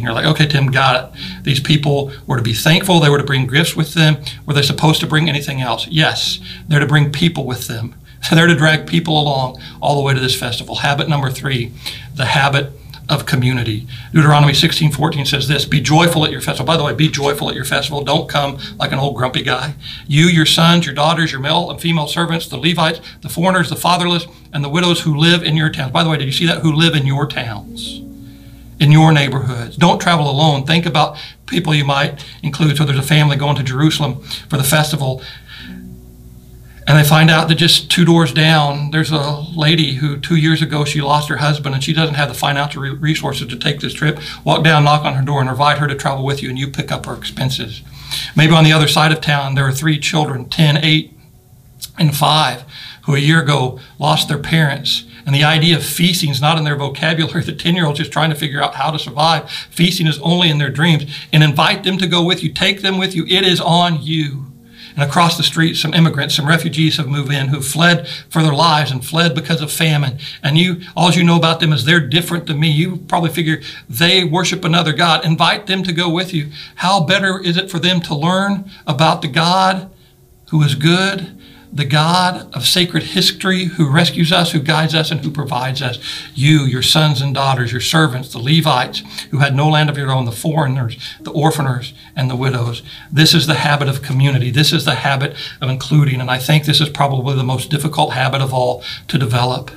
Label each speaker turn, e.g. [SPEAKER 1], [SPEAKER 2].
[SPEAKER 1] And you're like, okay, Tim, got it. These people were to be thankful. They were to bring gifts with them. Were they supposed to bring anything else? Yes, they're to bring people with them. They're to drag people along all the way to this festival. Habit number three, the habit of community. Deuteronomy 16, 14 says this Be joyful at your festival. By the way, be joyful at your festival. Don't come like an old grumpy guy. You, your sons, your daughters, your male and female servants, the Levites, the foreigners, the fatherless, and the widows who live in your towns. By the way, did you see that? Who live in your towns, in your neighborhoods. Don't travel alone. Think about people you might include. So there's a family going to Jerusalem for the festival. And they find out that just two doors down, there's a lady who two years ago she lost her husband and she doesn't have the financial resources to take this trip. Walk down, knock on her door, and invite her to travel with you, and you pick up her expenses. Maybe on the other side of town, there are three children 10, 8, and 5 who a year ago lost their parents. And the idea of feasting is not in their vocabulary. The 10 year old's just trying to figure out how to survive. Feasting is only in their dreams. And invite them to go with you. Take them with you. It is on you. And across the street, some immigrants, some refugees have moved in who fled for their lives and fled because of famine. And you, all you know about them is they're different than me. You probably figure they worship another God. Invite them to go with you. How better is it for them to learn about the God who is good the God of sacred history who rescues us, who guides us, and who provides us. You, your sons and daughters, your servants, the Levites who had no land of your own, the foreigners, the orphaners, and the widows. This is the habit of community. This is the habit of including. And I think this is probably the most difficult habit of all to develop.